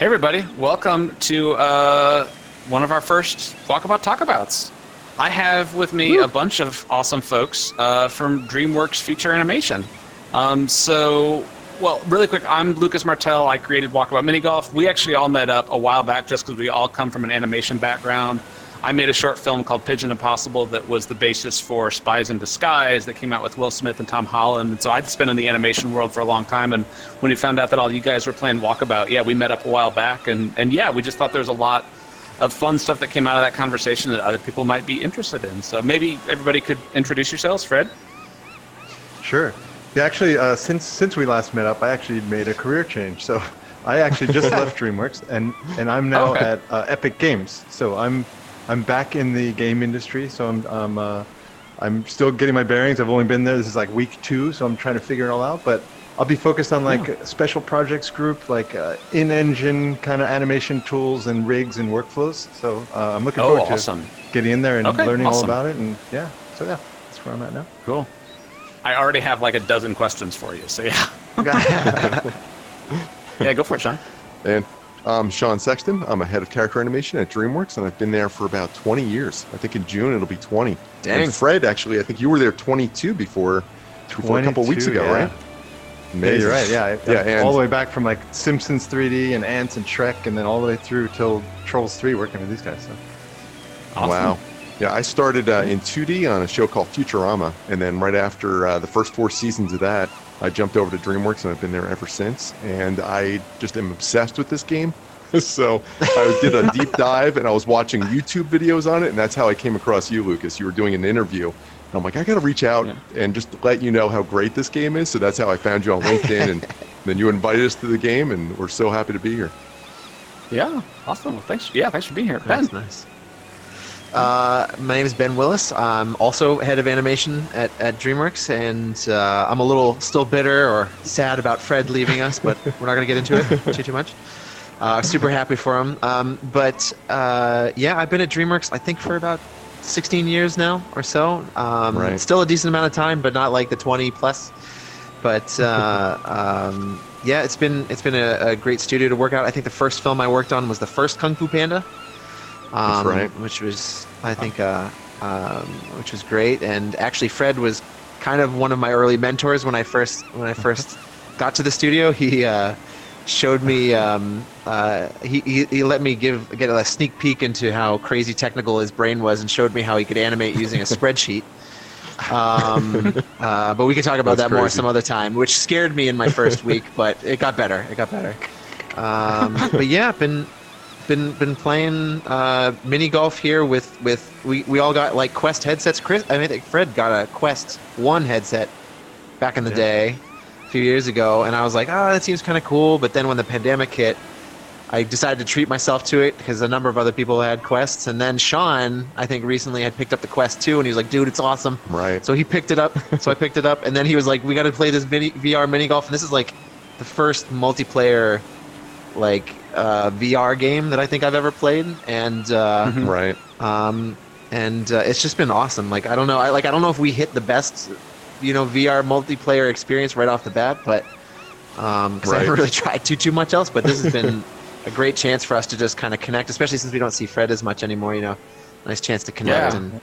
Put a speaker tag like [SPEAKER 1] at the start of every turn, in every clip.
[SPEAKER 1] Hey, everybody. Welcome to uh, one of our first Walkabout Talkabouts. I have with me Woo. a bunch of awesome folks uh, from DreamWorks Feature Animation. Um, so, well, really quick, I'm Lucas Martel. I created Walkabout Mini Golf. We actually all met up a while back just because we all come from an animation background. I made a short film called Pigeon Impossible that was the basis for Spies in Disguise that came out with Will Smith and Tom Holland. And so I'd been in the animation world for a long time. And when we found out that all you guys were playing Walkabout, yeah, we met up a while back. And, and yeah, we just thought there was a lot of fun stuff that came out of that conversation that other people might be interested in. So maybe everybody could introduce yourselves. Fred?
[SPEAKER 2] Sure. Yeah, actually, uh, since since we last met up, I actually made a career change. So I actually just left DreamWorks, and and I'm now okay. at uh, Epic Games. So I'm I'm back in the game industry, so I'm I'm uh, I'm still getting my bearings. I've only been there. This is like week two, so I'm trying to figure it all out. But I'll be focused on like yeah. special projects group, like uh, in-engine kind of animation tools and rigs and workflows. So uh, I'm looking
[SPEAKER 1] oh,
[SPEAKER 2] forward
[SPEAKER 1] awesome.
[SPEAKER 2] to getting in there and
[SPEAKER 1] okay,
[SPEAKER 2] learning
[SPEAKER 1] awesome.
[SPEAKER 2] all about it. And yeah, so yeah, that's where I'm at now.
[SPEAKER 1] Cool. I already have like a dozen questions for you, so yeah. yeah, go for it, Sean.
[SPEAKER 3] And I'm Sean Sexton. I'm a head of character animation at DreamWorks, and I've been there for about 20 years. I think in June it'll be 20.
[SPEAKER 1] Dang.
[SPEAKER 3] And Fred, actually, I think you were there 22 before, before a couple weeks ago,
[SPEAKER 2] yeah.
[SPEAKER 3] right?
[SPEAKER 2] Amazing. Yeah, you're right. Yeah, yeah, and all the way back from like Simpsons 3D and Antz and Shrek, and then all the way through till Trolls 3, working with these guys. So.
[SPEAKER 3] Awesome. Wow. Yeah, I started uh, in 2D on a show called Futurama, and then right after uh, the first four seasons of that, I jumped over to DreamWorks, and I've been there ever since. And I just am obsessed with this game. so I did a deep dive, and I was watching YouTube videos on it, and that's how I came across you, Lucas. You were doing an interview. And I'm like, I got to reach out yeah. and just let you know how great this game is. So that's how I found you on LinkedIn, and then you invited us to the game, and we're so happy to be here.
[SPEAKER 1] Yeah, awesome. Well, thanks. Yeah, thanks for being here,
[SPEAKER 4] Ben. That's nice. Uh, my name is Ben Willis. I'm also head of animation at, at DreamWorks, and uh, I'm a little still bitter or sad about Fred leaving us, but we're not going to get into it too too much. Uh, super happy for him. Um, but uh, yeah, I've been at DreamWorks I think for about 16 years now or so. Um, right. Still a decent amount of time, but not like the 20 plus. But uh, um, yeah, it's been it's been a, a, great studio to work out. I think the first film I worked on was the first Kung Fu Panda.
[SPEAKER 3] Um, right.
[SPEAKER 4] Which was, I think, uh, um, which was great. And actually, Fred was kind of one of my early mentors when I first when I first got to the studio. He uh, showed me. Um, uh, he, he, he let me give get a sneak peek into how crazy technical his brain was, and showed me how he could animate using a spreadsheet. Um, uh, but we can talk about That's that crazy. more some other time, which scared me in my first week, but it got better. It got better. Um, but yeah, been been been playing uh, mini golf here with with we, we all got like Quest headsets. Chris, I mean, Fred got a Quest One headset back in the yeah. day, a few years ago, and I was like, oh, that seems kind of cool. But then when the pandemic hit, I decided to treat myself to it because a number of other people had Quests, and then Sean, I think recently had picked up the Quest 2, and he was like, dude, it's awesome.
[SPEAKER 3] Right.
[SPEAKER 4] So he picked it up. so I picked it up, and then he was like, we got to play this mini VR mini golf, and this is like the first multiplayer like uh, VR game that I think I've ever played, and uh,
[SPEAKER 3] mm-hmm. right.
[SPEAKER 4] Um, and uh, it's just been awesome. Like I don't know, I like I don't know if we hit the best, you know, VR multiplayer experience right off the bat, but um, because right. I haven't really tried too too much else. But this has been a great chance for us to just kind of connect, especially since we don't see Fred as much anymore. You know, nice chance to connect yeah. and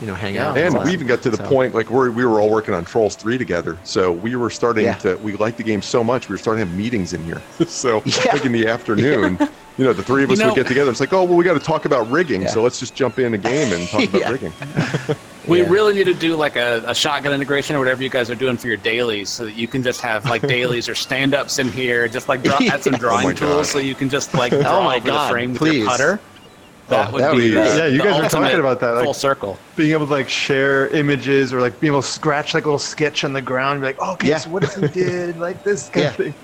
[SPEAKER 4] you know, hang out.
[SPEAKER 3] And we even got to the so. point like we we were all working on Trolls Three together, so we were starting yeah. to we liked the game so much we were starting to have meetings in here. so yeah. like in the afternoon, yeah. you know, the three of us you know, would get together. It's like, oh well, we got to talk about rigging, so let's just jump in a game and talk about rigging.
[SPEAKER 1] we really need to do like a, a, shotgun integration or whatever you guys are doing for your dailies, so that you can just have like dailies or stand ups in here, just like draw, add some drawing oh tools, so you can just like oh draw oh my over God, the frame please. with your putter. That would, that would be, the,
[SPEAKER 2] yeah. You guys were talking about that,
[SPEAKER 1] like, full circle.
[SPEAKER 2] Being able to like share images or like being able to scratch like a little sketch on the ground. Be like, oh, okay, yeah. so what if we did like this kind yeah. of thing?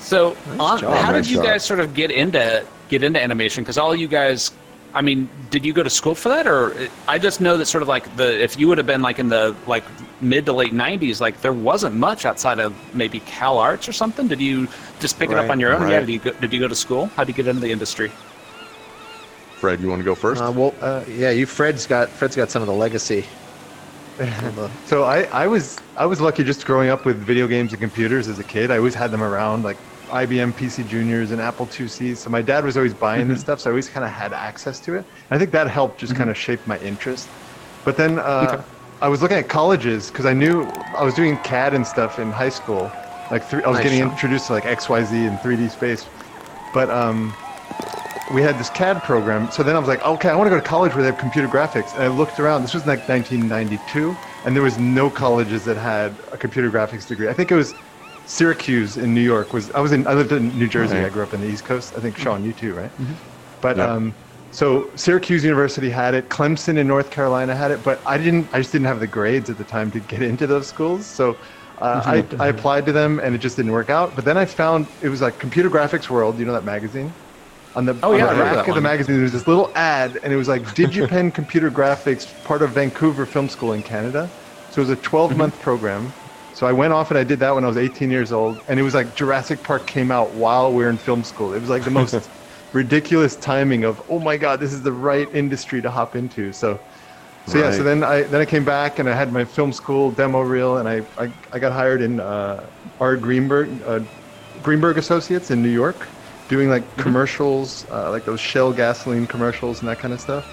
[SPEAKER 1] So, nice on, how nice did you job. guys sort of get into get into animation? Because all you guys, I mean, did you go to school for that, or I just know that sort of like the if you would have been like in the like mid to late '90s, like there wasn't much outside of maybe Cal Arts or something. Did you just pick right. it up on your own? Right. Yeah. Did you go, did you go to school? How did you get into the industry?
[SPEAKER 3] Fred, you want to go first?
[SPEAKER 4] Uh, well, uh, yeah, you. Fred's got Fred's got some of the legacy.
[SPEAKER 2] so I, I was I was lucky just growing up with video games and computers as a kid. I always had them around. Like IBM PC Juniors and Apple IIcs. So my dad was always buying
[SPEAKER 1] Mm-hmm.
[SPEAKER 2] this stuff, so I always kind of had access to it. I think that helped just kind of shape my interest. But then uh,
[SPEAKER 1] Mm-hmm. Okay.
[SPEAKER 2] I was looking at colleges because I knew I was doing CAD and stuff in high school. Like three, I was
[SPEAKER 4] Nice,
[SPEAKER 2] getting
[SPEAKER 4] Sean.
[SPEAKER 2] introduced to like XYZ and 3D space. But um, we had this CAD program. So then I was like, okay, I want to go to college where they have computer graphics. And I looked around. This was like 1992, and there was no colleges that had a computer graphics degree. I think it was Syracuse in New York. Was I was in? I lived in New Jersey.
[SPEAKER 3] Right.
[SPEAKER 2] I grew up in the East Coast. I think Sean, you too, right? But
[SPEAKER 3] Yeah.
[SPEAKER 2] um, so Syracuse University had it. Clemson in North Carolina had it. But I didn't. I just didn't have the grades at the time to get into those schools. So. Uh, I, I applied to them and it just didn't work out. But then I found it was like Computer Graphics World, you know that magazine? On the,
[SPEAKER 1] Oh,
[SPEAKER 2] on
[SPEAKER 1] yeah,
[SPEAKER 2] the back of the magazine, there was this little ad, and it was like DigiPen Computer Graphics, part of Vancouver Film School in Canada. So it was a 12 month
[SPEAKER 1] Mm-hmm.
[SPEAKER 2] program. So I went off and I did that when I was 18 years old, and it was like Jurassic Park came out while we were in film school. It was like the most ridiculous timing of, oh my god, this is the right industry to hop into. So, so yeah. So then I then I came back and I had my film school demo reel, and I I, I got hired in uh, R. Greenberg uh, Greenberg Associates in New York, doing like
[SPEAKER 1] Mm-hmm.
[SPEAKER 2] commercials, uh, like those Shell gasoline commercials and that kind of stuff.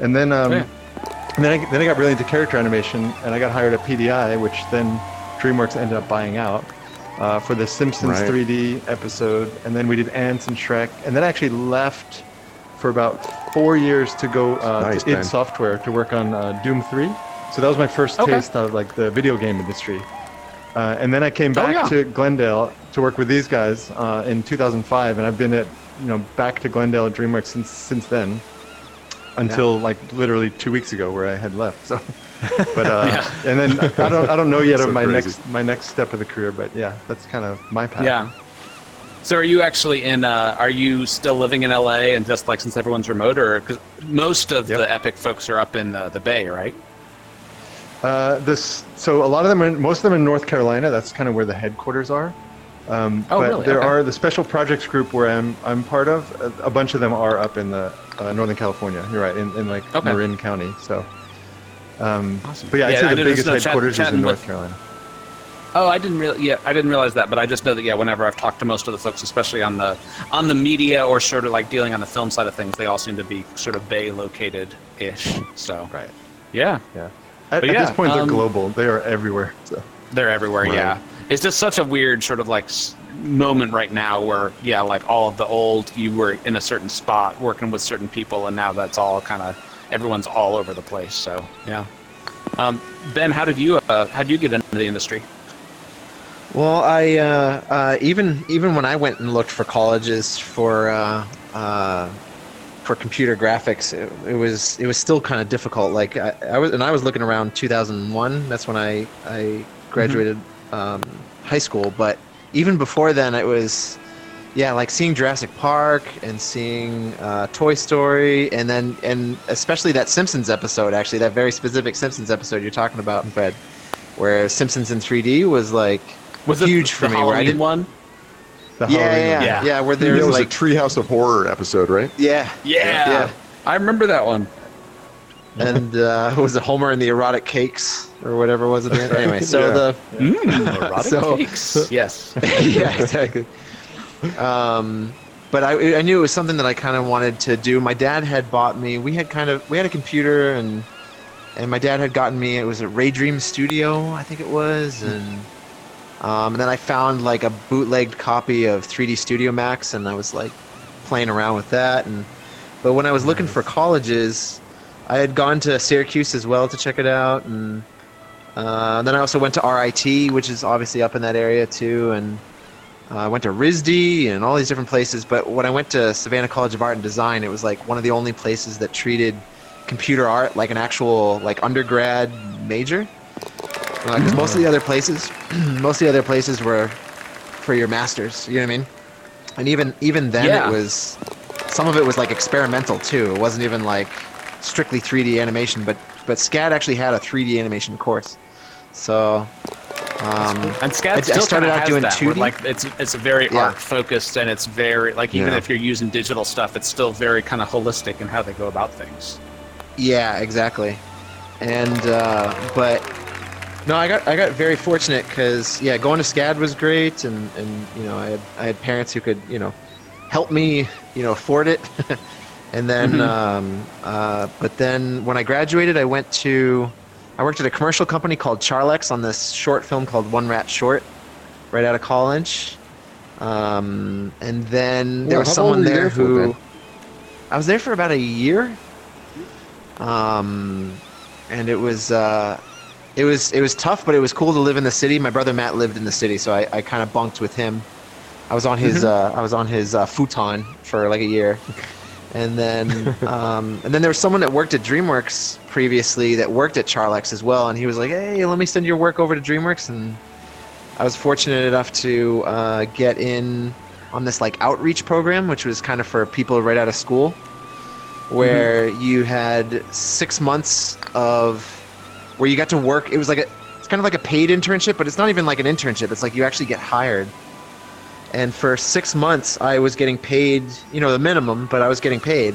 [SPEAKER 2] And then um,
[SPEAKER 1] Oh, Yeah.
[SPEAKER 2] and then I, then I got really into character animation, and I got hired at PDI, which then DreamWorks ended up buying out uh, for the Simpsons
[SPEAKER 3] Right.
[SPEAKER 2] 3D episode, and then we did Antz and Shrek, and then I actually left for about four years to go uh,
[SPEAKER 3] Nice,
[SPEAKER 2] to id Software to work on uh, Doom 3. So that was my first
[SPEAKER 1] Okay.
[SPEAKER 2] taste of like the video game industry. Uh, and then I came
[SPEAKER 1] Oh,
[SPEAKER 2] back
[SPEAKER 1] yeah.
[SPEAKER 2] to Glendale to work with these guys uh, in 2005, and I've been at you know back to Glendale at DreamWorks since since then, until like literally two weeks ago where I had left. So, but uh,
[SPEAKER 1] Yeah.
[SPEAKER 2] and then I don't I don't know yet
[SPEAKER 3] So
[SPEAKER 2] of my
[SPEAKER 3] crazy.
[SPEAKER 2] next my next step of the career, but yeah, that's kind of my path.
[SPEAKER 1] Yeah. So are you actually in? Uh, are you still living in LA and just like since everyone's remote, or because most of
[SPEAKER 2] Yep.
[SPEAKER 1] the Epic folks are up in the, the Bay, right?
[SPEAKER 2] Uh, this so a lot of them are most of them in North Carolina. That's kind of where the headquarters are. Um,
[SPEAKER 1] Oh,
[SPEAKER 2] but
[SPEAKER 1] really?
[SPEAKER 2] there
[SPEAKER 1] Okay.
[SPEAKER 2] are the special projects group where I'm I'm part of. A, a bunch of them are up in the uh, Northern California. You're right, in, in like
[SPEAKER 1] Okay.
[SPEAKER 2] Marin County. So, um,
[SPEAKER 1] Awesome.
[SPEAKER 2] but yeah, I'd
[SPEAKER 1] Yeah,
[SPEAKER 2] say
[SPEAKER 1] I
[SPEAKER 2] the biggest
[SPEAKER 1] know, chat-
[SPEAKER 2] headquarters is in
[SPEAKER 1] with-
[SPEAKER 2] North Carolina.
[SPEAKER 1] Oh, I didn't really. Yeah, I didn't realize that, but I just know that yeah, whenever I've talked to most of the folks, especially on the on the media or sort of like dealing on the film side of things, they all seem to be sort of Bay located ish. So
[SPEAKER 2] Right.
[SPEAKER 1] yeah,
[SPEAKER 2] Yeah. At, at
[SPEAKER 1] yeah,
[SPEAKER 2] this point, they're
[SPEAKER 1] um,
[SPEAKER 2] global. They are everywhere. So.
[SPEAKER 1] they're everywhere.
[SPEAKER 3] Right.
[SPEAKER 1] Yeah, it's just such a weird sort of like moment right now where yeah, like all of the old you were in a certain spot working with certain people, and now that's all kind of everyone's all over the place. So yeah. Um, ben, how did you uh, how did you get into the industry?
[SPEAKER 4] Well, I uh, uh, even even when I went and looked for colleges for uh, uh, for computer graphics, it, it was it was still kind of difficult. Like I, I was and I was looking around 2001. That's when I I graduated um, high school. But even before then, it was yeah, like seeing Jurassic Park and seeing uh, Toy Story, and then and especially that Simpsons episode. Actually, that very specific Simpsons episode you're talking about, Fred, where Simpsons in 3D was like
[SPEAKER 1] Was it
[SPEAKER 4] huge
[SPEAKER 1] the
[SPEAKER 4] for me. Where I didn't,
[SPEAKER 1] one?
[SPEAKER 2] The
[SPEAKER 4] yeah,
[SPEAKER 2] Halloween
[SPEAKER 4] yeah,
[SPEAKER 2] one.
[SPEAKER 4] yeah,
[SPEAKER 1] Yeah.
[SPEAKER 4] where
[SPEAKER 3] There
[SPEAKER 4] there's
[SPEAKER 3] was
[SPEAKER 4] like
[SPEAKER 3] a Treehouse of Horror episode, right?
[SPEAKER 4] yeah,
[SPEAKER 1] Yeah.
[SPEAKER 4] Yeah.
[SPEAKER 1] I remember that one.
[SPEAKER 4] and uh, was it Homer and the erotic cakes or whatever was it? Anyway, so
[SPEAKER 3] Yeah.
[SPEAKER 4] the
[SPEAKER 1] Mm, erotic
[SPEAKER 4] So-
[SPEAKER 1] cakes. Yes.
[SPEAKER 4] yeah, exactly. Um, but I, I knew it was something that I kind of wanted to do. My dad had bought me. We had kind of we had a computer and and my dad had gotten me. It was a Ray Dream Studio, I think it was, and um, and then I found like a bootlegged copy of 3D Studio Max, and I was like playing around with that. And but when I was looking for colleges, I had gone to Syracuse as well to check it out, and uh, then I also went to RIT, which is obviously up in that area too, and uh, I went to RISD and all these different places. But when I went to Savannah College of Art and Design, it was like one of the only places that treated computer art like an actual like undergrad major. Because most of the other places, most of the other places were for your masters. You know what I mean? And even even then,
[SPEAKER 1] Yeah.
[SPEAKER 4] it was some of it was like experimental too. It wasn't even like strictly 3D animation, but but SCAD actually had a 3D animation course. So um,
[SPEAKER 1] And SCAD
[SPEAKER 4] I- I started out doing
[SPEAKER 1] that,
[SPEAKER 4] 2D.
[SPEAKER 1] Like it's it's very
[SPEAKER 4] Yeah.
[SPEAKER 1] art focused and it's very like even
[SPEAKER 3] Yeah.
[SPEAKER 1] if you're using digital stuff, it's still very kind of holistic in how they go about things.
[SPEAKER 4] Yeah, exactly. And uh, but No, I got I got very fortunate because yeah, going to SCAD was great, and and you know I had I had parents who could you know help me you know afford it, and then
[SPEAKER 1] Mhm.
[SPEAKER 4] um, uh, but then when I graduated, I went to I worked at a commercial company called Charlex on this short film called One Rat Short, right out of college, um, and then there
[SPEAKER 3] Well,
[SPEAKER 4] was someone
[SPEAKER 3] long were you
[SPEAKER 4] there
[SPEAKER 3] there
[SPEAKER 4] who I was there for about a year, um, and it was. Uh, it was it was tough, but it was cool to live in the city. My brother Matt lived in the city, so I, I kind of bunked with him. I was on his uh, I was on his uh, futon for like a year, and then um, and then there was someone that worked at DreamWorks previously that worked at Charlex as well, and he was like, "Hey, let me send your work over to DreamWorks." And I was fortunate enough to uh, get in on this like outreach program, which was kind of for people right out of school, where you had six months of where you got to work. It was like a, it's kind of like a paid internship, but it's not even like an internship. It's like you actually get hired. And for six months, I was getting paid, you know, the minimum, but I was getting paid.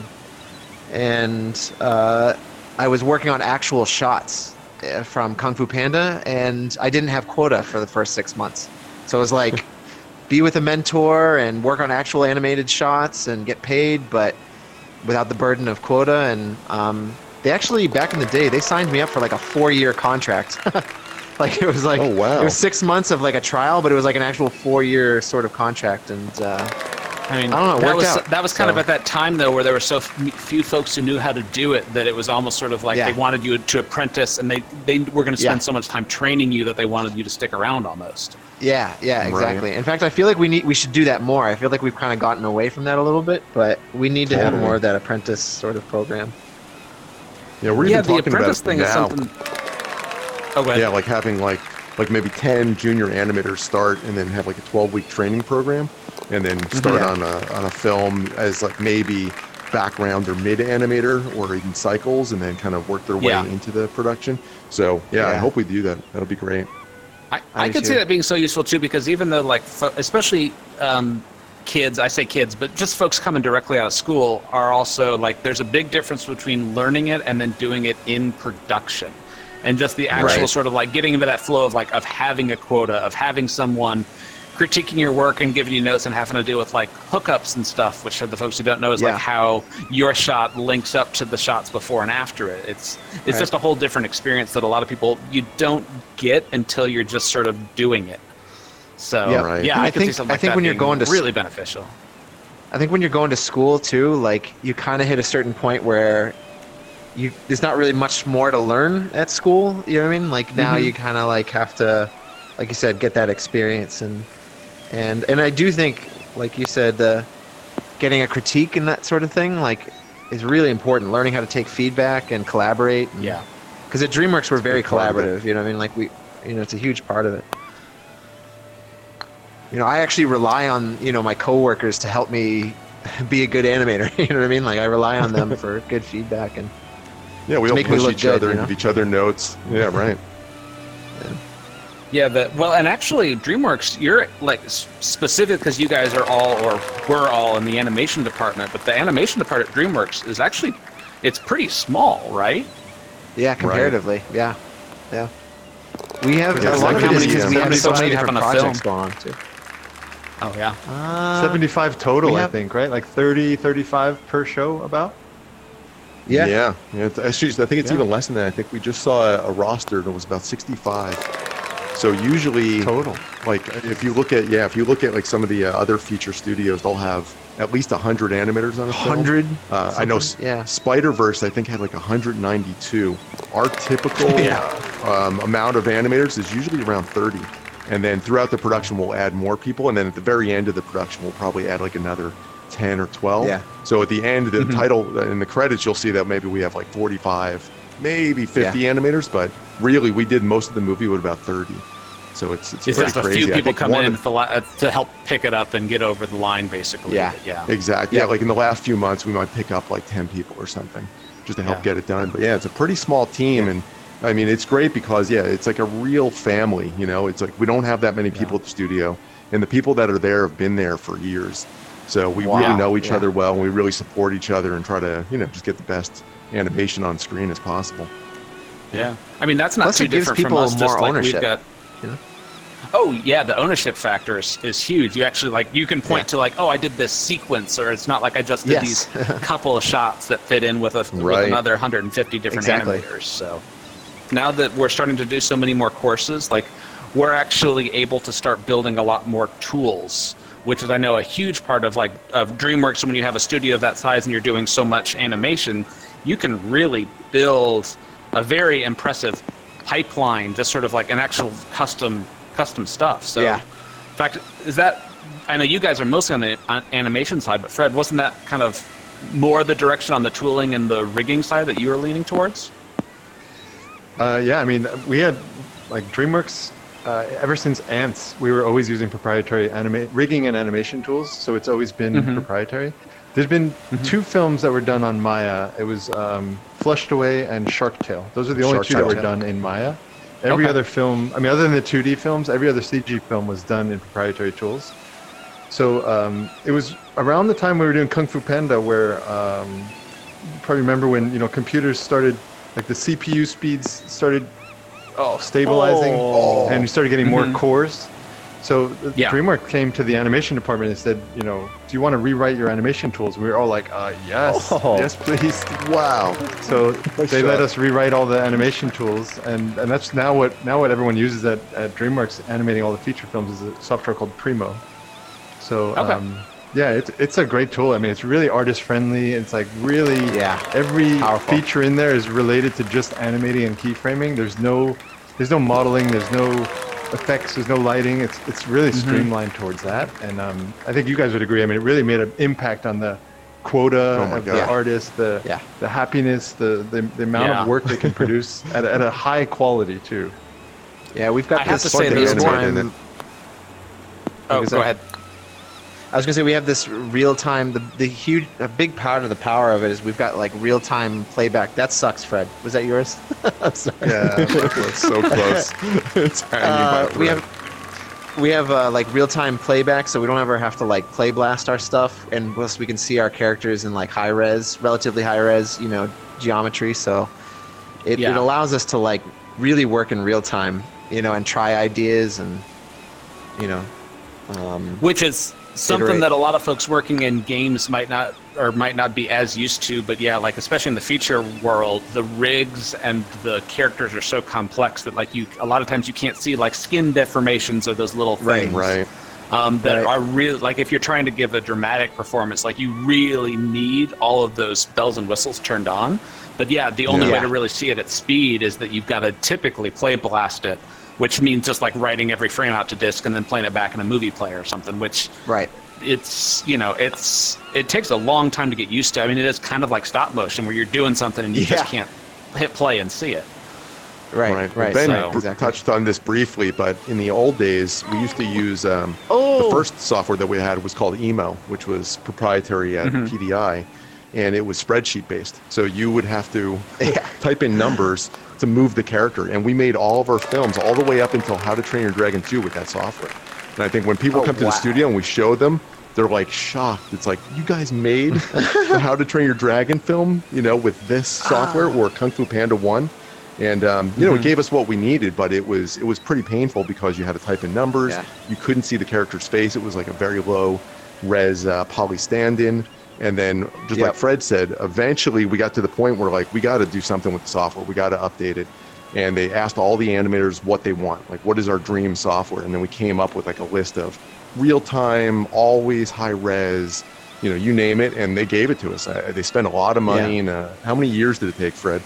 [SPEAKER 4] And uh, I was working on actual shots uh, from Kung Fu Panda, and I didn't have quota for the first six months. So it was like, be with a mentor and work on actual animated shots and get paid, but without the burden of quota. And um, they actually back in the day they signed me up for like a four year contract. like it was like
[SPEAKER 3] Oh, wow.
[SPEAKER 4] it was six months of like a trial, but it was like an actual four year sort of contract. And uh,
[SPEAKER 1] I mean,
[SPEAKER 4] I don't know,
[SPEAKER 1] that was
[SPEAKER 4] out,
[SPEAKER 1] that was kind of at that time though, where there were so f- few folks who knew how to do it that it was almost sort of like
[SPEAKER 4] Yeah.
[SPEAKER 1] they wanted you to apprentice, and they they were going to spend
[SPEAKER 4] Yeah.
[SPEAKER 1] so much time training you that they wanted you to stick around almost.
[SPEAKER 4] yeah, yeah,
[SPEAKER 3] Right.
[SPEAKER 4] exactly. In fact, I feel like we need we should do that more. I feel like we've kind of gotten away from that a little bit, but we need to have more of that apprentice sort of program.
[SPEAKER 3] Yeah, we're
[SPEAKER 1] yeah,
[SPEAKER 3] even
[SPEAKER 1] the
[SPEAKER 3] talking
[SPEAKER 1] apprentice
[SPEAKER 3] about
[SPEAKER 1] thing is
[SPEAKER 3] now.
[SPEAKER 1] something. Oh.
[SPEAKER 3] Yeah, like having like like maybe 10 junior animators start and then have like a 12 week training program and then start
[SPEAKER 4] Yeah.
[SPEAKER 3] on a on a film as like maybe background or mid animator or even cycles and then kind of work their way
[SPEAKER 1] Yeah.
[SPEAKER 3] into the production. So yeah, I hope we do that. That'll be great.
[SPEAKER 1] I,
[SPEAKER 4] I
[SPEAKER 1] I could see that being so useful too, because even though like, fo- especially um, kids, I say kids, but just folks coming directly out of school are also like, there's a big difference between learning it and then doing it in production, and just the actual
[SPEAKER 3] Right.
[SPEAKER 1] sort of like getting into that flow of like of having a quota, of having someone critiquing your work and giving you notes and having to deal with like hookups and stuff, which for the folks who don't know is
[SPEAKER 4] Yeah.
[SPEAKER 1] like how your shot links up to the shots before and after it. It's it's
[SPEAKER 4] Right.
[SPEAKER 1] just a whole different experience that a lot of people you don't get until you're just sort of doing it. So
[SPEAKER 3] Yeah,
[SPEAKER 1] yeah. I,
[SPEAKER 4] I think-
[SPEAKER 1] see something
[SPEAKER 4] I
[SPEAKER 1] like
[SPEAKER 4] think
[SPEAKER 1] that
[SPEAKER 4] when you're going to s-
[SPEAKER 1] really beneficial.
[SPEAKER 4] I think when you're going to school too, like you kind of hit a certain point where you there's not really much more to learn at school. You know what I mean? Like now
[SPEAKER 1] Mhm.
[SPEAKER 4] you kind of like have to, like you said, get that experience and and and I do think, like you said, uh, getting a critique and that sort of thing, like, is really important. Learning how to take feedback and collaborate. and-
[SPEAKER 1] Yeah.
[SPEAKER 4] Because at DreamWorks we're very
[SPEAKER 3] big part of it.
[SPEAKER 4] collaborative. You know what I mean? Like we, you know, it's a huge part of it. You know, I actually rely on you know my coworkers to help me be a good animator. You know what I mean? Like I rely on them for good feedback and
[SPEAKER 3] Yeah, we all
[SPEAKER 4] make
[SPEAKER 3] push each
[SPEAKER 4] good,
[SPEAKER 3] other
[SPEAKER 4] you
[SPEAKER 3] and give each other notes. Yeah, right.
[SPEAKER 1] Yeah, the well, and actually, DreamWorks, you're like specific because you guys are all, or we're all in the animation department, but the animation department at DreamWorks is actually, it's pretty small, right?
[SPEAKER 4] yeah, comparatively, yeah, yeah. We have
[SPEAKER 3] Yeah,
[SPEAKER 4] a lot of it is
[SPEAKER 3] seventy-
[SPEAKER 4] because we have so
[SPEAKER 1] 75
[SPEAKER 4] many
[SPEAKER 1] have
[SPEAKER 4] different
[SPEAKER 1] on a
[SPEAKER 4] projects
[SPEAKER 1] film.
[SPEAKER 4] going on too.
[SPEAKER 1] Oh yeah.
[SPEAKER 4] Uh,
[SPEAKER 2] 75 total,
[SPEAKER 4] we
[SPEAKER 2] I think, right? Like 30, 35 per show, about.
[SPEAKER 4] Yeah.
[SPEAKER 3] Yeah. yeah actually, I think it's
[SPEAKER 2] Yeah.
[SPEAKER 3] even less than that. I think we just saw a, a roster that was about 65. So usually,
[SPEAKER 2] Total.
[SPEAKER 3] like if you look at yeah, if you look at like some of the uh, other feature studios, they'll have at least 100 animators on a film.
[SPEAKER 4] hundred.
[SPEAKER 3] Uh, I know
[SPEAKER 4] Yeah.
[SPEAKER 3] Spider Verse, I think, had like 192. Our typical
[SPEAKER 1] Yeah.
[SPEAKER 3] um, amount of animators is usually around 30. And then throughout the production, we'll add more people. And then at the very end of the production, we'll probably add like another 10 or 12.
[SPEAKER 4] Yeah.
[SPEAKER 3] So at the end, the
[SPEAKER 1] Mhm.
[SPEAKER 3] title uh, in the credits, you'll see that maybe we have like 45, maybe 50 animators. But really, we did most of the movie with about 30. So it's, it's,
[SPEAKER 1] It's
[SPEAKER 3] pretty
[SPEAKER 1] just a
[SPEAKER 3] crazy.
[SPEAKER 1] few people come in
[SPEAKER 3] of-
[SPEAKER 1] to, li- uh, to help pick it up and get over the line, basically.
[SPEAKER 4] Yeah.
[SPEAKER 1] Yeah.
[SPEAKER 3] Exactly. Yeah.
[SPEAKER 4] Yeah.
[SPEAKER 3] like in the last few months, we might pick up like 10 people or something just to help
[SPEAKER 1] Yeah.
[SPEAKER 3] get it done. But yeah, it's a pretty small team. And I mean, it's great because, yeah, it's like a real family. You know, it's like we don't have that many people at the studio. And the people that are there have been there for years. So we
[SPEAKER 1] Wow.
[SPEAKER 3] really know each
[SPEAKER 4] Yeah.
[SPEAKER 3] other well. And we really support each other and try to, you know, just get the best animation on screen as possible.
[SPEAKER 1] Yeah, I mean that's not
[SPEAKER 4] Plus,
[SPEAKER 1] too different from us. just
[SPEAKER 4] more
[SPEAKER 1] like
[SPEAKER 4] ownership,
[SPEAKER 1] we've got.
[SPEAKER 4] you know?
[SPEAKER 1] Oh yeah, the ownership factor is, is huge. You actually like you can point
[SPEAKER 4] Yeah.
[SPEAKER 1] to like, oh, I did this sequence, or it's not like I just did
[SPEAKER 4] Yes.
[SPEAKER 1] these couple of shots that fit in with a with another 150 different
[SPEAKER 4] Exactly.
[SPEAKER 1] animators. So now that we're starting to do so many more courses, like we're actually able to start building a lot more tools, which is I know a huge part of like of DreamWorks. When you have a studio of that size and you're doing so much animation, you can really build a very impressive pipeline, just sort of like an actual custom custom stuff. So,
[SPEAKER 4] Yeah.
[SPEAKER 1] in fact, is that I know you guys are mostly on the on animation side, but Fred, wasn't that kind of more the direction on the tooling and the rigging side that you were leaning towards?
[SPEAKER 2] Uh, yeah, I mean, we had like DreamWorks. Uh, ever since Antz, we were always using proprietary anima- rigging and animation tools, so it's always been
[SPEAKER 1] Mhm.
[SPEAKER 2] proprietary. There's been two films that were done on Maya. It was um, Flushed Away and Shark Tale. Those are the only
[SPEAKER 3] Shark
[SPEAKER 2] two that
[SPEAKER 3] Tale.
[SPEAKER 2] were done in Maya. Every
[SPEAKER 1] Okay.
[SPEAKER 2] other film, I mean, other than the 2D films, every other CG film was done in proprietary tools. So um, it was around the time we were doing Kung Fu Panda where um, you probably remember when you know computers started, like the CPU speeds started oh stabilizing,
[SPEAKER 1] Oh.
[SPEAKER 2] and we started getting more
[SPEAKER 1] Mhm.
[SPEAKER 2] cores. So
[SPEAKER 1] Yeah.
[SPEAKER 2] DreamWorks came to the animation department and said, you know, do you want to rewrite your animation tools? We were all like, uh, yes,
[SPEAKER 3] Oh.
[SPEAKER 2] yes, please.
[SPEAKER 3] Wow.
[SPEAKER 2] So
[SPEAKER 3] Nice
[SPEAKER 2] they let us rewrite all the animation tools, and, and that's now what now what everyone uses at, at DreamWorks animating all the feature films is a software called Premo. So
[SPEAKER 1] Okay.
[SPEAKER 2] um, yeah, it's it's a great tool. I mean, it's really artist friendly. It's like really
[SPEAKER 4] Yeah.
[SPEAKER 2] every
[SPEAKER 4] Powerful.
[SPEAKER 2] feature in there is related to just animating and keyframing. There's no there's no modeling. There's no effects. There's no lighting. It's it's really
[SPEAKER 1] Mm-hmm.
[SPEAKER 2] streamlined towards that, and um, I think you guys would agree. I mean, it really made an impact on the quota
[SPEAKER 3] Oh
[SPEAKER 2] of
[SPEAKER 3] God.
[SPEAKER 2] the
[SPEAKER 3] Yeah.
[SPEAKER 2] artist, the
[SPEAKER 4] Yeah.
[SPEAKER 2] the happiness, the the, the amount
[SPEAKER 1] Yeah.
[SPEAKER 2] of work they can produce at, a- at a high quality too.
[SPEAKER 4] Yeah, we've got
[SPEAKER 1] I have
[SPEAKER 4] this
[SPEAKER 1] to say
[SPEAKER 4] real
[SPEAKER 1] there's
[SPEAKER 3] one-
[SPEAKER 4] time.
[SPEAKER 1] Oh, go ahead.
[SPEAKER 4] I was gonna say we have this real time. The the huge, a big part of the power of it is we've got like real time playback. That sucks, Fred. Was that yours? I'm sorry.
[SPEAKER 2] Yeah,
[SPEAKER 3] It's so close. it's
[SPEAKER 4] Uh, we have we have uh, like real time playback, so we don't ever have to like play blast our stuff, and plus we can see our characters in like high res, relatively high res, you know, geometry. So it,
[SPEAKER 1] Yeah.
[SPEAKER 4] it allows us to like really work in real time, you know, and try ideas and you know. Um,
[SPEAKER 1] which is something
[SPEAKER 4] Iterate.
[SPEAKER 1] that a lot of folks working in games might not or might not be as used to but yeah like especially in the feature world the rigs and the characters are so complex that like you a lot of times you can't see like skin deformations or those little things
[SPEAKER 3] Right.
[SPEAKER 1] um, that
[SPEAKER 4] Right.
[SPEAKER 1] are really like if you're trying to give a dramatic performance like you really need all of those bells and whistles turned on but yeah the only way to really see it at speed is that you've got to typically play blast it which means just like writing every frame out to disk and then playing it back in a movie player or something which
[SPEAKER 4] right.
[SPEAKER 1] it's you know it's it takes a long time to get used to i mean it is kind of like stop motion where you're doing something and you just can't hit play and see it
[SPEAKER 4] Right. Right.
[SPEAKER 3] Ben
[SPEAKER 1] So-
[SPEAKER 4] exactly.
[SPEAKER 3] touched on this briefly, but in the old days, we used to use um,
[SPEAKER 4] Oh.
[SPEAKER 3] the first software that we had was called Emo, which was proprietary at
[SPEAKER 1] Mhm.
[SPEAKER 3] PDI, and it was spreadsheet based. So you would have to
[SPEAKER 4] Yeah.
[SPEAKER 3] type in numbers to move the character, and we made all of our films all the way up until How to Train Your Dragon 2 with that software. And I think when people
[SPEAKER 4] Oh,
[SPEAKER 3] come to the studio and we show them, they're like shocked. It's like you guys made the How to Train Your Dragon film, you know, with this software or Kung Fu Panda One, and um, you know, it gave us what we needed, but it was it was pretty painful because you had to type in numbers.
[SPEAKER 4] Yeah.
[SPEAKER 3] You couldn't see the character's face. It was like a very low res uh, poly stand-in. And then, just like Fred said, eventually we got to the point where like we got to do something with the software. We got to update it. And they asked all the animators what they want, like what is our dream software, and then we came up with like a list of real-time, always high-res, you know, you name it, and they gave it to us. Uh, they spent a lot of money.
[SPEAKER 4] Yeah.
[SPEAKER 3] And uh, how many years did it take, Fred?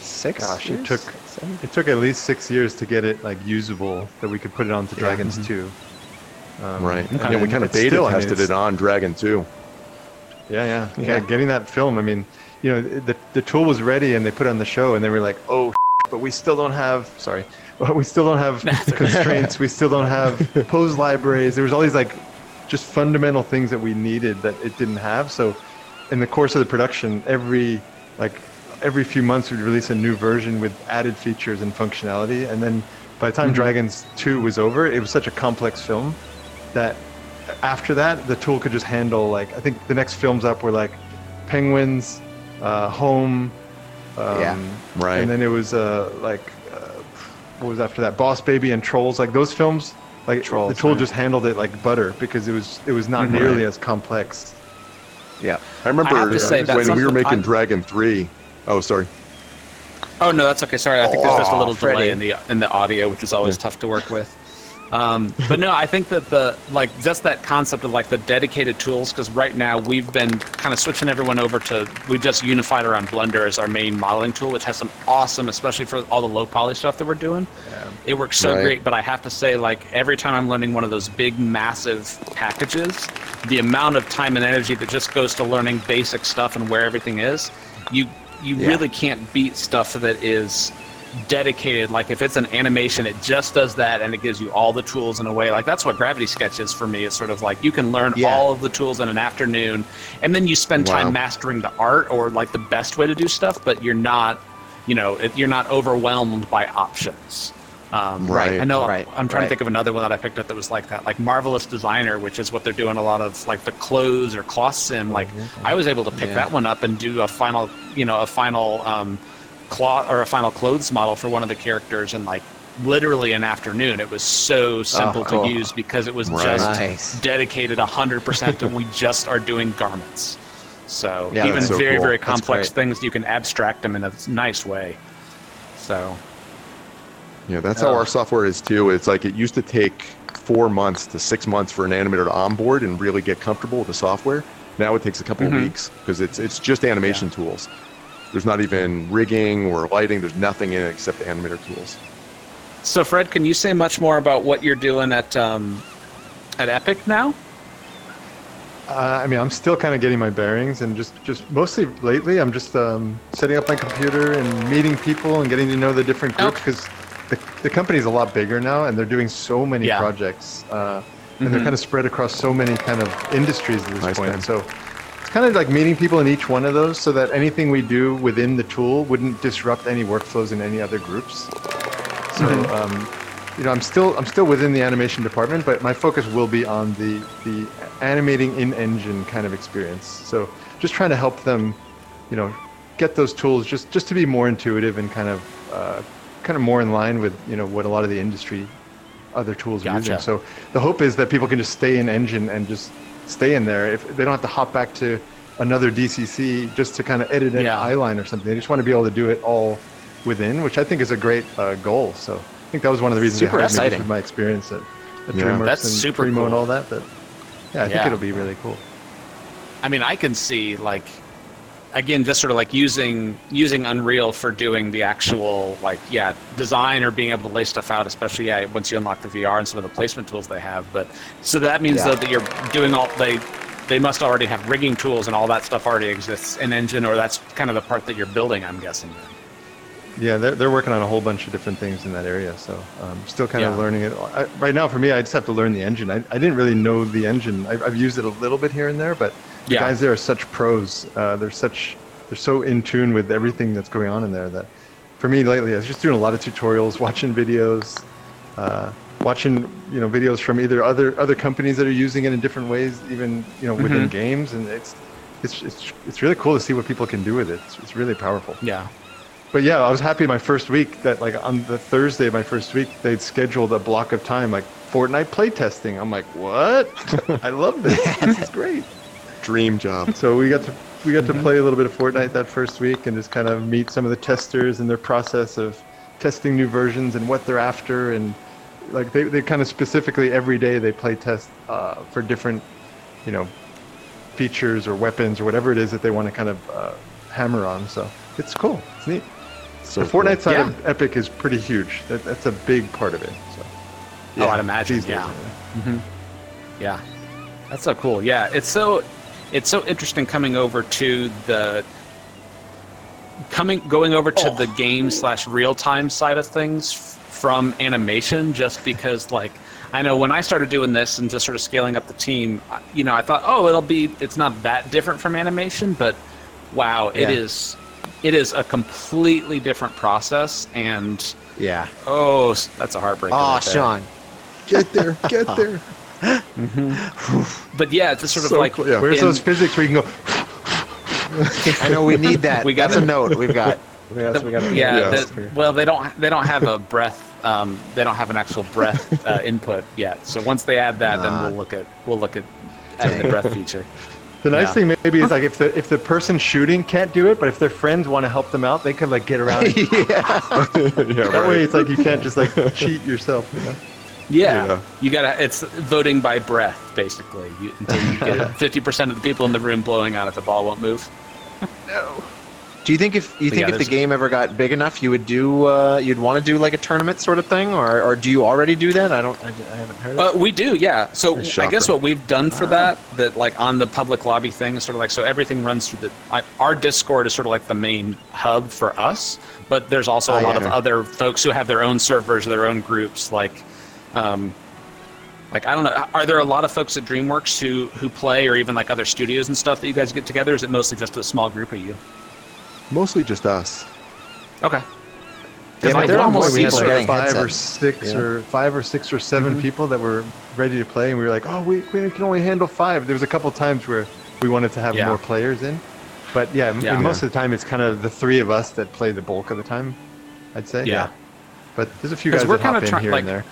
[SPEAKER 4] Six.
[SPEAKER 2] Gosh, it took
[SPEAKER 4] Seven?
[SPEAKER 2] it took at least six years to get it like usable that we could put it onto
[SPEAKER 4] Yeah.
[SPEAKER 2] Dragons
[SPEAKER 1] Mhm.
[SPEAKER 2] 2. Um,
[SPEAKER 3] Right.
[SPEAKER 2] and
[SPEAKER 3] And we kind of
[SPEAKER 2] it's
[SPEAKER 3] beta
[SPEAKER 2] still, I mean,
[SPEAKER 3] tested it on Dragon 2.
[SPEAKER 2] Yeah, yeah, yeah,
[SPEAKER 4] Yeah.
[SPEAKER 2] Getting that film, I mean, you know, the the tool was ready and they put it on the show, and they were like, "Oh, but we still don't have." Sorry, we still don't have constraints. we still don't have pose libraries. There was all these like just fundamental things that we needed that it didn't have. So, in the course of the production, every like every few months we'd release a new version with added features and functionality, and then by the time mm-hmm. Dragons Two was over, it was such a complex film that after that the tool could just handle like I think the next films up were like Penguins, uh, Home, Um,
[SPEAKER 4] Yeah.
[SPEAKER 3] Right.
[SPEAKER 2] And then it was uh, like uh, what was after that? Boss Baby and Trolls. Like those films, like
[SPEAKER 4] Trolls,
[SPEAKER 2] the tool
[SPEAKER 4] right.
[SPEAKER 2] just handled it like butter because it was it was not
[SPEAKER 1] Mhm.
[SPEAKER 2] nearly as complex.
[SPEAKER 4] Yeah.
[SPEAKER 3] I remember
[SPEAKER 1] I have to say,
[SPEAKER 3] when we were making
[SPEAKER 1] I-
[SPEAKER 3] Dragon 3. Oh, sorry.
[SPEAKER 1] Oh no, that's okay. Sorry, I think there's just a little
[SPEAKER 4] Freddie.
[SPEAKER 1] delay in the in the audio, which is always tough to work with. Um, but no, I think that the like just that concept of like the dedicated tools, because right now we've been kind of switching everyone over to we've just unified around Blender as our main modeling tool, which has some awesome, especially for all the low poly stuff that we're doing. It works so
[SPEAKER 3] Right.
[SPEAKER 1] great, but I have to say, like every time I'm learning one of those big, massive packages, the amount of time and energy that just goes to learning basic stuff and where everything is, you you
[SPEAKER 4] Yeah.
[SPEAKER 1] really can't beat stuff that is dedicated. Like if it's an animation, it just does that and it gives you all the tools in a way. Like that's what Gravity Sketch is for me. It's sort of like you can learn
[SPEAKER 4] Yeah.
[SPEAKER 1] all of the tools in an afternoon, and then you spend time
[SPEAKER 3] Wow.
[SPEAKER 1] mastering the art or like the best way to do stuff, but you're not, you know, it, you're not overwhelmed by options. Um,
[SPEAKER 3] Right,
[SPEAKER 1] I know.
[SPEAKER 4] right,
[SPEAKER 1] I'm trying
[SPEAKER 4] right.
[SPEAKER 1] to think of another one that I picked up that was like that, like Marvelous Designer, which is what they're doing a lot of, like the clothes or cloth sim. Like I was able to pick
[SPEAKER 4] Yeah.
[SPEAKER 1] that one up and do a final, you know, a final um, cloth or a final clothes model for one of the characters in like literally an afternoon. It was so simple
[SPEAKER 4] cool.
[SPEAKER 1] to use because it was
[SPEAKER 3] Right.
[SPEAKER 1] just
[SPEAKER 4] Nice.
[SPEAKER 1] dedicated 100% and we just are doing garments. So
[SPEAKER 4] Yeah,
[SPEAKER 1] even
[SPEAKER 3] so
[SPEAKER 1] very,
[SPEAKER 3] cool.
[SPEAKER 1] very complex things, you can abstract them in a nice way. So
[SPEAKER 3] Yeah, that's how
[SPEAKER 4] Oh.
[SPEAKER 3] our software is too. It's like it used to take four months to six months for an animator to onboard and really get comfortable with the software. Now it takes a couple
[SPEAKER 1] Mhm.
[SPEAKER 3] of weeks because it's it's just animation tools. There's not even rigging or lighting. There's nothing in it except the animator tools.
[SPEAKER 1] So, Fred, can you say much more about what you're doing at um, at Epic now?
[SPEAKER 2] Uh, I mean, I'm still kind of getting my bearings, and just just mostly lately, I'm just um, setting up my computer and meeting people and getting to know the different groups
[SPEAKER 1] Okay.
[SPEAKER 2] because the, the company's a lot bigger now, and they're doing so many
[SPEAKER 1] Yeah.
[SPEAKER 2] projects, uh, and they're
[SPEAKER 1] Mhm.
[SPEAKER 2] kind of spread across so many kind of industries at this
[SPEAKER 3] Nice,
[SPEAKER 2] point.
[SPEAKER 3] man.
[SPEAKER 2] So it's kind of like meeting people in each one of those, so that anything we do within the tool wouldn't disrupt any workflows in any other groups. So,
[SPEAKER 1] Mhm.
[SPEAKER 2] um, you know, I'm still I'm still within the animation department, but my focus will be on the the animating in engine kind of experience. So, just trying to help them, you know, get those tools just just to be more intuitive and kind of uh, kind of more in line with you know what a lot of the industry other tools are using. So the hope is that people can just stay in engine and just stay in there. If they don't have to hop back to another DCC just to kind of edit an
[SPEAKER 1] Yeah.
[SPEAKER 2] eyeline or something, they just want to be able to do it all within, which I think is a great uh, goal. So I think that was one of the reasons
[SPEAKER 1] Super
[SPEAKER 2] they hired me, just
[SPEAKER 1] exciting.
[SPEAKER 2] with my experience at, at
[SPEAKER 3] Yeah.
[SPEAKER 2] DreamWorks
[SPEAKER 1] That's
[SPEAKER 2] and
[SPEAKER 1] super
[SPEAKER 2] Premo and all that. But yeah, I think it'll be really cool.
[SPEAKER 1] I mean, I can see like again, just sort of like using using Unreal for doing the actual like yeah design or being able to lay stuff out, especially yeah once you unlock the VR and some of the placement tools they have. But so that means
[SPEAKER 4] Yeah.
[SPEAKER 1] though that you're doing all they they must already have rigging tools and all that stuff already exists in Engine, or that's kind of the part that you're building. I'm guessing.
[SPEAKER 2] Yeah, they're, they're working on a whole bunch of different things in that area. So um, still kind
[SPEAKER 1] Yeah.
[SPEAKER 2] of learning it. I, right now, for me, I just have to learn the engine. I, I didn't really know the engine. I, I've used it a little bit here and there, but the
[SPEAKER 1] Yeah.
[SPEAKER 2] guys there are such pros. Uh, they're such they're so in tune with everything that's going on in there that for me lately, I was just doing a lot of tutorials, watching videos, uh, watching you know videos from either other other companies that are using it in different ways, even you know within
[SPEAKER 1] Mhm.
[SPEAKER 2] games, and it's it's it's it's really cool to see what people can do with it. It's, it's really powerful.
[SPEAKER 1] Yeah.
[SPEAKER 2] But yeah, I was happy my first week that like on the Thursday of my first week they'd scheduled a block of time like Fortnite playtesting. I'm like, what? I love this. this is great.
[SPEAKER 3] Dream job.
[SPEAKER 2] So we got to we got to play a little bit of Fortnite that first week and just kind of meet some of the testers and their process of testing new versions and what they're after and like they, they kind of specifically every day they play test uh, for different you know features or weapons or whatever it is that they want to kind of uh, hammer on. So it's cool. It's neat.
[SPEAKER 3] So
[SPEAKER 2] the Fortnite side
[SPEAKER 1] Yeah.
[SPEAKER 2] of Epic is pretty huge. That, that's a big part of it. So
[SPEAKER 1] Oh, I'd imagine.
[SPEAKER 2] these days,
[SPEAKER 1] Yeah.
[SPEAKER 2] anyway.
[SPEAKER 1] Yeah, that's so cool. Yeah, it's so it's so interesting coming over to the coming going over to the oh. game slash real time side of things from animation, just because like I know when I started doing this and just sort of scaling up the team, you know, I thought, oh, it'll be it's not that different from animation, but wow, it
[SPEAKER 4] Yeah.
[SPEAKER 1] is it is a completely different process, and
[SPEAKER 4] Yeah.
[SPEAKER 1] oh, that's a heartbreaker.
[SPEAKER 4] Oh,
[SPEAKER 1] right there.
[SPEAKER 4] Sean.
[SPEAKER 3] Get there. Get there.
[SPEAKER 1] But yeah, it's sort of
[SPEAKER 3] So
[SPEAKER 1] like
[SPEAKER 3] yeah.
[SPEAKER 2] Where's
[SPEAKER 1] in-
[SPEAKER 2] those physics where you can go?
[SPEAKER 4] I know we need that.
[SPEAKER 1] We got
[SPEAKER 4] That's a note we've got.
[SPEAKER 5] That's what we got.
[SPEAKER 1] Yeah,
[SPEAKER 3] Yeah.
[SPEAKER 1] the- well, they don't they don't have a breath. Um, they don't have an actual breath uh, input yet. So once they add that, then
[SPEAKER 4] Ah.
[SPEAKER 1] we'll look at we'll look at adding the breath feature.
[SPEAKER 2] The nice
[SPEAKER 1] Yeah.
[SPEAKER 2] thing maybe is like if the if the person shooting can't do it, but if their friends want to help them out, they can like get around. it.
[SPEAKER 4] yeah.
[SPEAKER 3] yeah,
[SPEAKER 2] that way, it's like you can't just like cheat yourself. You know?
[SPEAKER 1] Yeah,
[SPEAKER 3] Yeah.
[SPEAKER 1] you gotta. It's voting by breath, basically. You, until you get fifty percent of the people in the room blowing on it, the ball won't move. No.
[SPEAKER 4] Do you think if you
[SPEAKER 1] But
[SPEAKER 4] think
[SPEAKER 1] yeah,
[SPEAKER 4] if the game ever got big enough, you would do uh, you'd want to do like a tournament sort of thing, or or do you already do that? I don't. I, I haven't heard. Of.
[SPEAKER 1] Uh, we do, yeah. So I guess what we've done for that, that like on the public lobby thing, is sort of like so everything runs through the. I, our Discord is sort of like the main hub for us, but there's also a lot of other folks who have their own servers, their own groups. Like, um, like I don't know, are there a lot of folks at DreamWorks who who play, or even like other studios and stuff that you guys get together? Is it mostly just a small group of you?
[SPEAKER 3] Mostly just us.
[SPEAKER 1] Okay.
[SPEAKER 4] Yeah,
[SPEAKER 1] Because
[SPEAKER 4] but
[SPEAKER 1] I
[SPEAKER 4] there
[SPEAKER 1] can
[SPEAKER 4] are more
[SPEAKER 1] almost
[SPEAKER 2] we had
[SPEAKER 4] people
[SPEAKER 1] sort
[SPEAKER 2] like
[SPEAKER 1] of-
[SPEAKER 4] getting
[SPEAKER 2] five or six
[SPEAKER 4] Yeah.
[SPEAKER 2] or five or six or 7 people that were ready to play, and we were like, oh, we, we can only handle five. There was a couple times where we wanted to have
[SPEAKER 1] Yeah.
[SPEAKER 2] more players in, but yeah,
[SPEAKER 1] Yeah.
[SPEAKER 2] most of the time it's kind of the three of us that play the bulk of the time. I'd say.
[SPEAKER 1] Yeah.
[SPEAKER 2] But there's a few guys
[SPEAKER 1] we're
[SPEAKER 2] that hop
[SPEAKER 1] kinda
[SPEAKER 2] in
[SPEAKER 1] try-
[SPEAKER 2] here
[SPEAKER 1] like-
[SPEAKER 2] and there.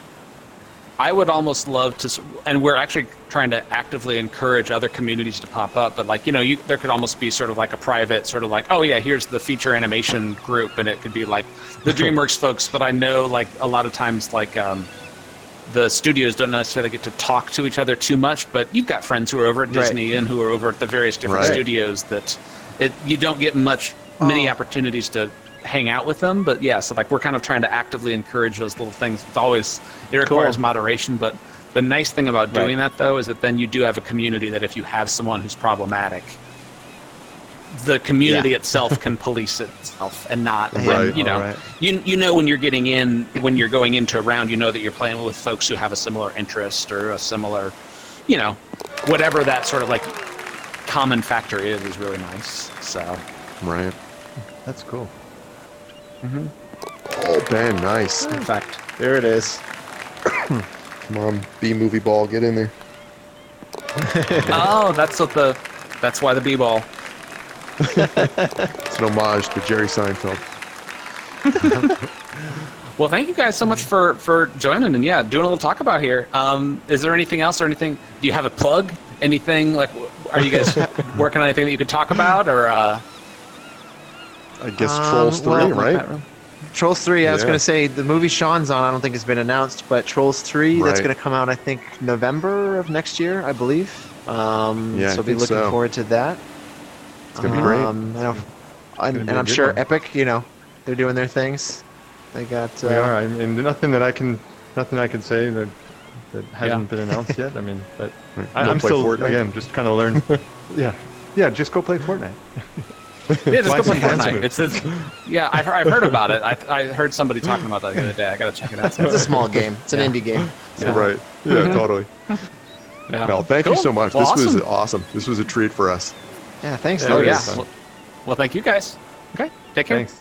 [SPEAKER 1] I would almost love to, and we're actually trying to actively encourage other communities to pop up. But like, you know, you, there could almost be sort of like a private, sort of like, oh yeah, here's the feature animation group, and it could be like the DreamWorks folks. But I know like a lot of times like um, the studios don't necessarily get to talk to each other too much. But you've got friends who are over at
[SPEAKER 4] Right.
[SPEAKER 1] Disney and who are over at the various different
[SPEAKER 3] Right.
[SPEAKER 1] studios that it you don't get much many opportunities to hang out with them but yeah so like we're kind of trying to actively encourage those little things it's always it requires
[SPEAKER 4] Cool.
[SPEAKER 1] moderation but the nice thing about doing
[SPEAKER 4] Right.
[SPEAKER 1] that though is that then you do have a community that if you have someone who's problematic the community
[SPEAKER 4] Yeah.
[SPEAKER 1] itself can police itself and not and, you know
[SPEAKER 2] Alright.
[SPEAKER 1] you you know when you're getting in when you're going into a round you know that you're playing with folks who have a similar interest or a similar you know whatever that sort of like common factor is is really nice so
[SPEAKER 3] Right.
[SPEAKER 2] That's cool.
[SPEAKER 3] Oh, Ben, nice.
[SPEAKER 1] in fact
[SPEAKER 4] There it is.
[SPEAKER 3] Come on, Bee Movie ball, get in there.
[SPEAKER 1] oh that's what the that's why the b-ball
[SPEAKER 3] It's an homage to Jerry Seinfeld.
[SPEAKER 1] Well, thank you guys so much for for joining and yeah, doing a little talk about here. Um, is there anything else or anything? Do you have a plug? Anything like? Are you guys working on anything that you could talk about or? Uh,
[SPEAKER 3] I guess
[SPEAKER 4] Um,
[SPEAKER 3] Trolls 3,
[SPEAKER 4] well,
[SPEAKER 3] right?
[SPEAKER 4] Trolls 3, I was going to say the movie Sean's on, I don't think has been announced, but Trolls 3, that's going to come out, I think, November of next year, I believe. Um,
[SPEAKER 3] Yeah,
[SPEAKER 4] so I'll be looking
[SPEAKER 3] so.
[SPEAKER 4] forward to that.
[SPEAKER 3] It's gonna be great.
[SPEAKER 4] Um, I know- and,
[SPEAKER 2] be
[SPEAKER 4] and I'm sure
[SPEAKER 2] one.
[SPEAKER 4] Epic, you know, they're doing their things. They got. Uh,
[SPEAKER 2] we are. I mean, nothing that I can, nothing I can say that that hasn't been announced yet. I mean, but I, I'm still
[SPEAKER 3] Fortnite.
[SPEAKER 2] again just kind of learn. yeah, yeah. Just go play Fortnite.
[SPEAKER 1] yeah, just
[SPEAKER 2] Why
[SPEAKER 1] go play
[SPEAKER 2] is
[SPEAKER 1] Fortnite. It's, it's yeah, I've, I've heard about it. I, I heard somebody talking about that the other day. I gotta check it out.
[SPEAKER 4] It's a small game. It's an
[SPEAKER 1] Yeah.
[SPEAKER 4] indie game.
[SPEAKER 1] Yeah.
[SPEAKER 3] Right. Yeah, totally.
[SPEAKER 1] Yeah.
[SPEAKER 3] Well, thank you so much.
[SPEAKER 1] Well,
[SPEAKER 3] this was
[SPEAKER 1] awesome.
[SPEAKER 3] awesome. This was a treat for us.
[SPEAKER 4] Yeah, thanks.
[SPEAKER 2] Yeah,
[SPEAKER 1] Oh yeah. Well, well, thank you guys. Okay, take care.
[SPEAKER 2] Thanks.